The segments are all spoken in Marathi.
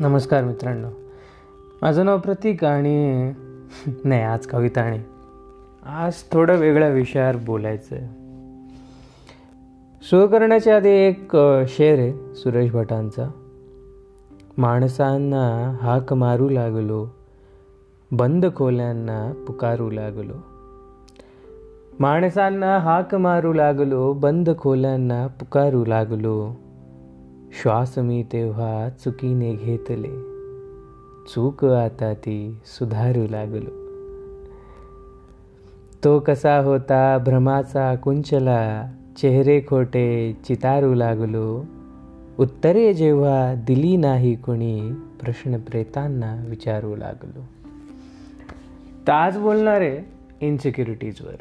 नमस्कार मित्रांनो. माझं नाव प्रतीक आणि नाही आज कविता आणि. आज थोडं वेगळ्या विषयावर बोलायचं आहे सुरू करण्याच्या आधी एक शेर आहे सुरेश भटांचा. माणसांना हाक मारू लागलो बंद खोल्यांना पुकारू लागलो. माणसांना हाक मारू लागलो बंद खोल्यांना पुकारू लागलो. श्वास मी तेव्हा चुकीने घेतले. चूक आता ती सुधारू लागलो. तो कसा होता भ्रमाचा कुंचला चेहरे खोटे चितारू लागलो. उत्तरे जेव्हा दिली नाही कोणी प्रश्न प्रेतांना विचारू लागलो. तर आज बोलणार आहे इन्सिक्युरिटीजवर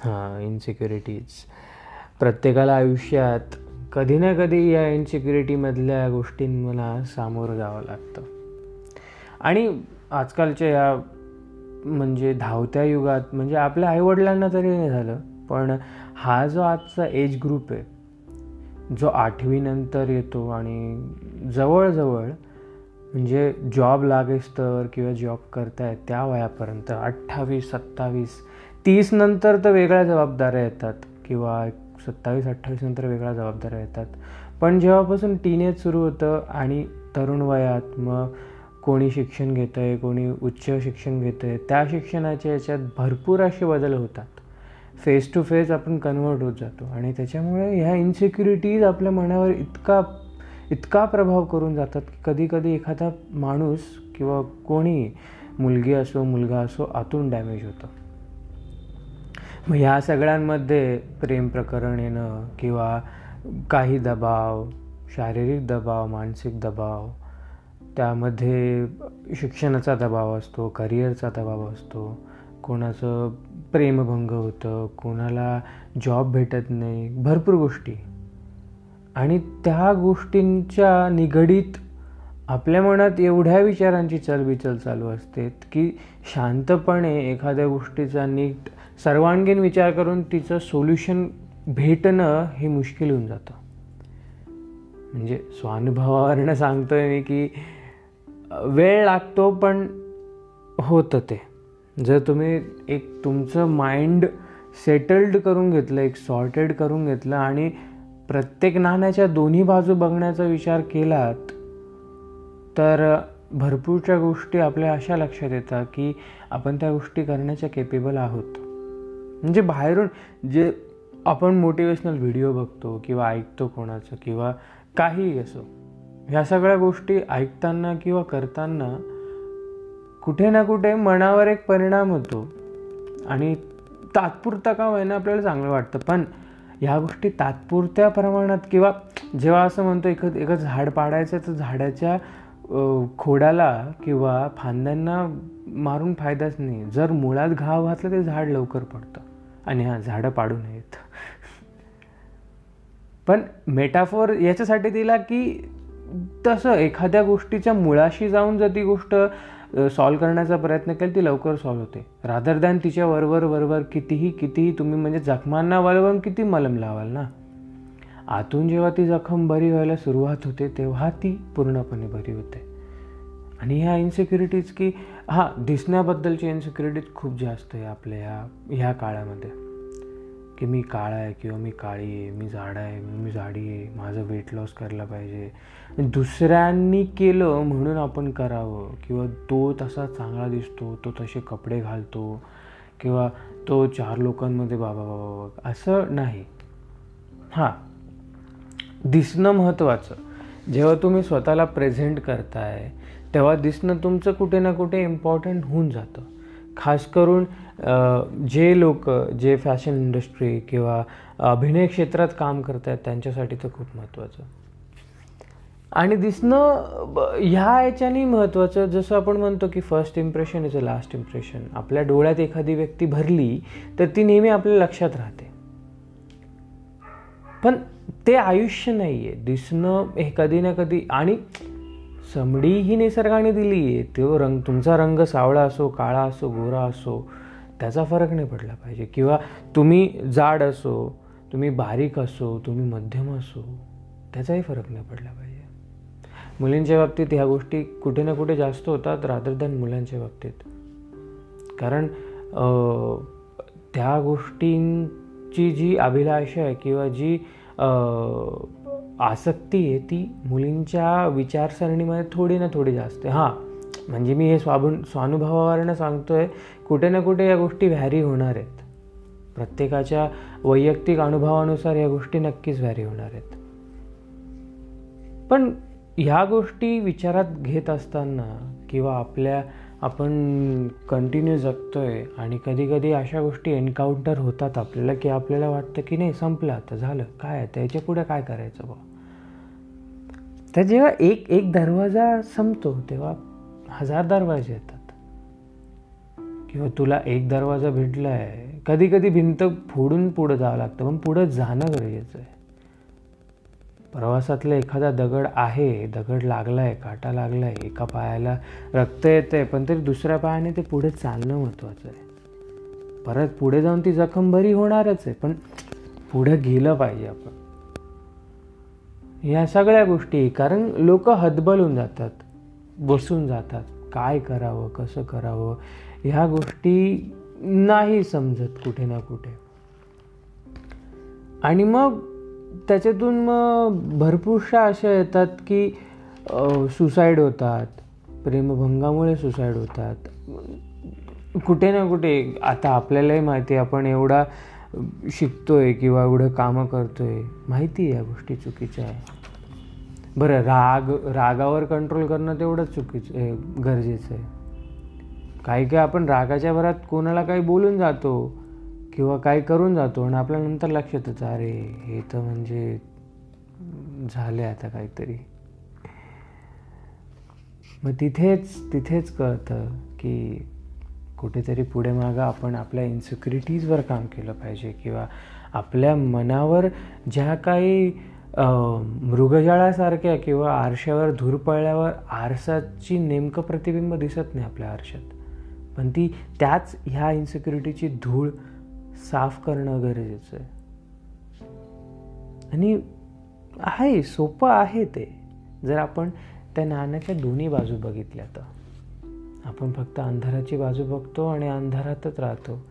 हां इन्सिक्युरिटीज प्रत्येकाला आयुष्यात कधी ना कधी या इन्सिक्युरिटीमधल्या गोष्टींना सामोरं जावं लागतं. आणि आजकालच्या या म्हणजे धावत्या युगात म्हणजे आपल्या आईवडिलांना तरी नाही झालं पण हा जो आजचा एज ग्रुप आहे जो आठवीनंतर येतो आणि जवळजवळ म्हणजे जॉब लागेस तर किंवा जॉब करताय त्या वयापर्यंत अठ्ठावीस सत्तावीस तीस नंतर तर वेगळ्या जबाबदाऱ्या येतात किंवा सत्तावीस अठ्ठावीस नंतर वेगळ्या जबाबदाऱ्या येतात. पण जेव्हापासून टीनेज सुरू होतं आणि तरुण वयात मग कोणी शिक्षण घेतं आहे कोणी उच्च शिक्षण घेतं आहे त्या शिक्षणाच्या याच्यात भरपूर असे बदल होतात. फेस टू फेस आपण कन्वर्ट होत जातो आणि त्याच्यामुळे ह्या इन्सिक्युरिटीज आपल्या मनावर इतका इतका प्रभाव करून जातात की कधी कधी एखादा माणूस किंवा कोणी मुलगी असो मुलगा असो आतून डॅमेज होतं. मग ह्या सगळ्यांमध्ये प्रेम प्रकरण येणं किंवा काही दबाव शारीरिक दबाव मानसिक दबाव त्यामध्ये शिक्षणाचा दबाव असतो करिअरचा दबाव असतो कोणाचं प्रेमभंग होतं कोणाला जॉब भेटत नाही भरपूर गोष्टी. आणि त्या गोष्टींच्या निगडीत आपल्या मनात एवढ्या विचारांची चलबिचल चालू असते की शांतपणे एखाद्या गोष्टीचा नीट सर्वांगीण विचार करून तिचं सोल्युशन भेटणं हे मुश्किल होऊन जातं. म्हणजे स्वानुभवावरनं सांगतोय मी की वेळ लागतो पण होतं ते. जर तुम्ही एक तुमचं माइंड सेटल्ड करून घेतलं एक सॉर्टेड करून घेतलं आणि प्रत्येक नाण्याच्या दोन्ही बाजू बघण्याचा विचार केलात तर भरपूरच्या गोष्टी आपल्या अशा लक्षात येतात की आपण त्या गोष्टी करण्याच्या केपेबल आहोत. म्हणजे बाहेरून जे आपण मोटिवेशनल व्हिडिओ बघतो किंवा ऐकतो कोणाचं किंवा काहीही असो ह्या सगळ्या गोष्टी ऐकताना किंवा करताना कुठे ना कुठे मनावर एक परिणाम होतो आणि तात्पुरता का होईना आपल्याला चांगलं वाटतं. पण ह्या गोष्टी तात्पुरत्या प्रमाणात किंवा जेव्हा असं म्हणतो एक एक झाड पाडायचं तर झाडाच्या खोडाला किंवा फांद्यांना मारून फायदाच नाही. जर मुळात घाव घातला ते झाड लवकर पडतं आणि हा झाडं पाडू नयेत. पण मेटाफोर याच्यासाठी दिला की तसं एखाद्या गोष्टीच्या मुळाशी जाऊन जर ती गोष्ट सॉल्व करण्याचा प्रयत्न केला ती लवकर सॉल्व होते. रादर दॅन तिच्या वरवर वरवर कितीही कितीही तुम्ही म्हणजे जखमांना वरवर किती मलम लावाल ना? आतून जेव्हा ती जखम बरी व्हायला सुरुवात होते तेव्हा ती पूर्णपणे बरी होते. आणि ह्या इन्सिक्युरिटीज की हां दिसण्याबद्दलची इन्सिक्युरिटीज खूप जास्त आहे आपल्या ह्या ह्या काळामध्ये. की मी काळा आहे किंवा मी काळी आहे मी झाड आहे मी जाडी आहे माझं वेट लॉस करायला पाहिजे. दुसऱ्यांनी केलं म्हणून आपण करावं. किंवा तो तसा चांगला दिसतो तो तसे कपडे घालतो किंवा तो चार लोकांमध्ये बाबा बाबा असं नाही. हां दिसणं महत्त्वाचं जेव्हा तुम्ही स्वतःला प्रेझेंट करताय तेव्हा दिसणं तुमचं कुठे ना कुठे इम्पॉर्टंट होऊन जातं. खास करून जे लोक जे फॅशन इंडस्ट्री किंवा अभिनय क्षेत्रात काम करत आहेत त्यांच्यासाठी तर खूप महत्त्वाचं आणि दिसणं ह्या याच्याने महत्त्वाचं जसं आपण म्हणतो की first impression is a last impression आपल्या डोळ्यात एखादी व्यक्ती भरली तर ती नेहमी आपल्या लक्षात राहते. पण ते आयुष्य नाही आहे दिसणं हे कधी ना कधी आणि समडी ही निसर्गाने दिली आहे तो रंग तुमचा रंग सावळा असो काळा असो गोरा असो त्याचा फरक नाही पडला पाहिजे. किंवा तुम्ही जाड असो तुम्ही बारीक असो तुम्ही मध्यम असो त्याचाही फरक नाही पडला पाहिजे. मुलींच्या बाबतीत ह्या गोष्टी कुठे ना कुठे जास्त होतात रादर दॅन मुलांच्या बाबतीत. कारण त्या गोष्टींची जी अभिलाषा आहे किंवा जी आसक्ती आहे ती मुलींच्या विचारसरणीमध्ये थोडी ना थोडी जास्त आहे. हां म्हणजे मी हे स्वाभून स्वानुभवावरनं सांगतो आहे कुठे ना कुठे या गोष्टी व्हॅरी होणार आहेत. प्रत्येकाच्या वैयक्तिक अनुभवानुसार या गोष्टी नक्कीच व्हॅरी होणार आहेत. पण ह्या गोष्टी विचारात घेत असताना किंवा आपल्या आपण कंटिन्यू जगतोय आणि कधी कधी अशा गोष्टी एन्काउंटर होतात आपल्याला की आपल्याला वाटतं की नाही संपलं आता झालं. काय त्याच्या पुढे काय करायचं बा तर जेव्हा एक एक दरवाजा संपतो तेव्हा हजार दरवाजे येतात. किंवा तुला एक दरवाजा भेटला आहे कधी कधी भिंत फोडून पुढं जावं लागतं पण पुढं जाणं गरजेचं आहे. प्रवासातला एखादा दगड आहे दगड लागला आहे काटा लागला आहे एका पायाला रक्त येतं आहे पण तरी दुसऱ्या पायाने ते पुढे चालणं महत्त्वाचं आहे. परत पुढे जाऊन ती जखम बरी होणारच आहे पण पुढं गेलं पाहिजे आपण. या सगळ्या गोष्टी कारण लोक हतबलून जातात बसून जातात काय करावं कसं करावं ह्या गोष्टी नाही समजत कुठे ना कुठे. आणि मग त्याच्यातून मग भरपूरशा अशा येतात की सुसाईड होतात. प्रेमभंगामुळे सुसाईड होतात. कुठे ना कुठे आता आपल्यालाही माहिती आहे आपण एवढा शिकतोय किंवा एवढं कामं करतोय माहिती आहे या गोष्टी चुकीच्या आहे. बरं राग रागावर कंट्रोल करणं तेवढंच चुकीचं आहे गरजेचं आहे. काही काही आपण रागाच्या भरात कोणाला काही बोलून जातो किंवा काय करून जातो आणि आपल्या नंतर लक्षात येतं अरे हे तर म्हणजे झाले आता काहीतरी. मग तिथेच तिथेच कळतं की कुठेतरी पुढे मागं आपण आपल्या इन्सिक्युरिटीजवर काम केलं पाहिजे किंवा आपल्या मनावर ज्या काही मृगजाळासारख्या किंवा आरशावर धूर पडल्यावर आरसाची नेमकं प्रतिबिंब दिसत नाही आपल्या आरशात. पण ती त्याच ह्या इन्सिक्युरिटीची धूळ साफ करणं गरजेचं आहे. आणि आहे सोपं आहे ते. जर आपण त्या नाण्याच्या दोन्ही बाजू बघितल्या तर. आपण फक्त अंधाराची बाजू बघतो आणि अंधारातच राहतो.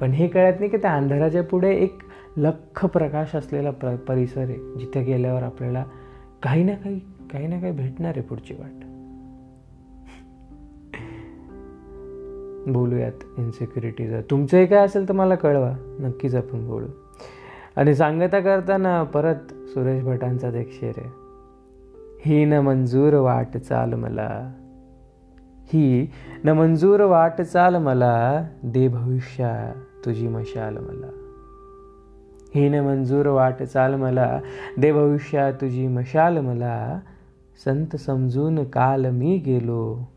पण हे कळत नाही की त्या अंधाराच्या पुढे एक लख प्रकाश असलेला प्र परिसर आहे जिथे गेल्यावर आपल्याला काही ना काही काही ना काही भेटणार आहे पुढची वाट. बोलूयात इन्सिक्युरिटीज तुमचंही काय असेल तर मला कळवा नक्कीच आपण बोलू. आणि सांगता करताना परत सुरेश भटांचाच एक शेर आहे. ही न मंजूर वाट चाल मला. ही न मंजूर वाट चाल मला दे भविष्या तुझी मशाल मला. ही न मंजूर वाट चाल मला दे भविष्या तुझी मशाल मला. संत समजून काल मी गेलो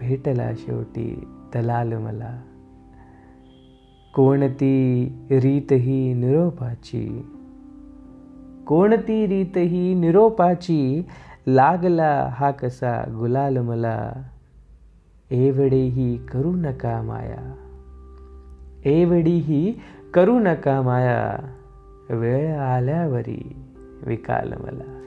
भेटला शेवटी दलाल मला. कोणती रीत ही निरोपाची? कोणती रीत ही निरोपाची? लागला हा कसा गुलाल मला. एवढेही करू नका माया. एवढीही करू नका माया. वेळ आल्यावरी विकाल मला.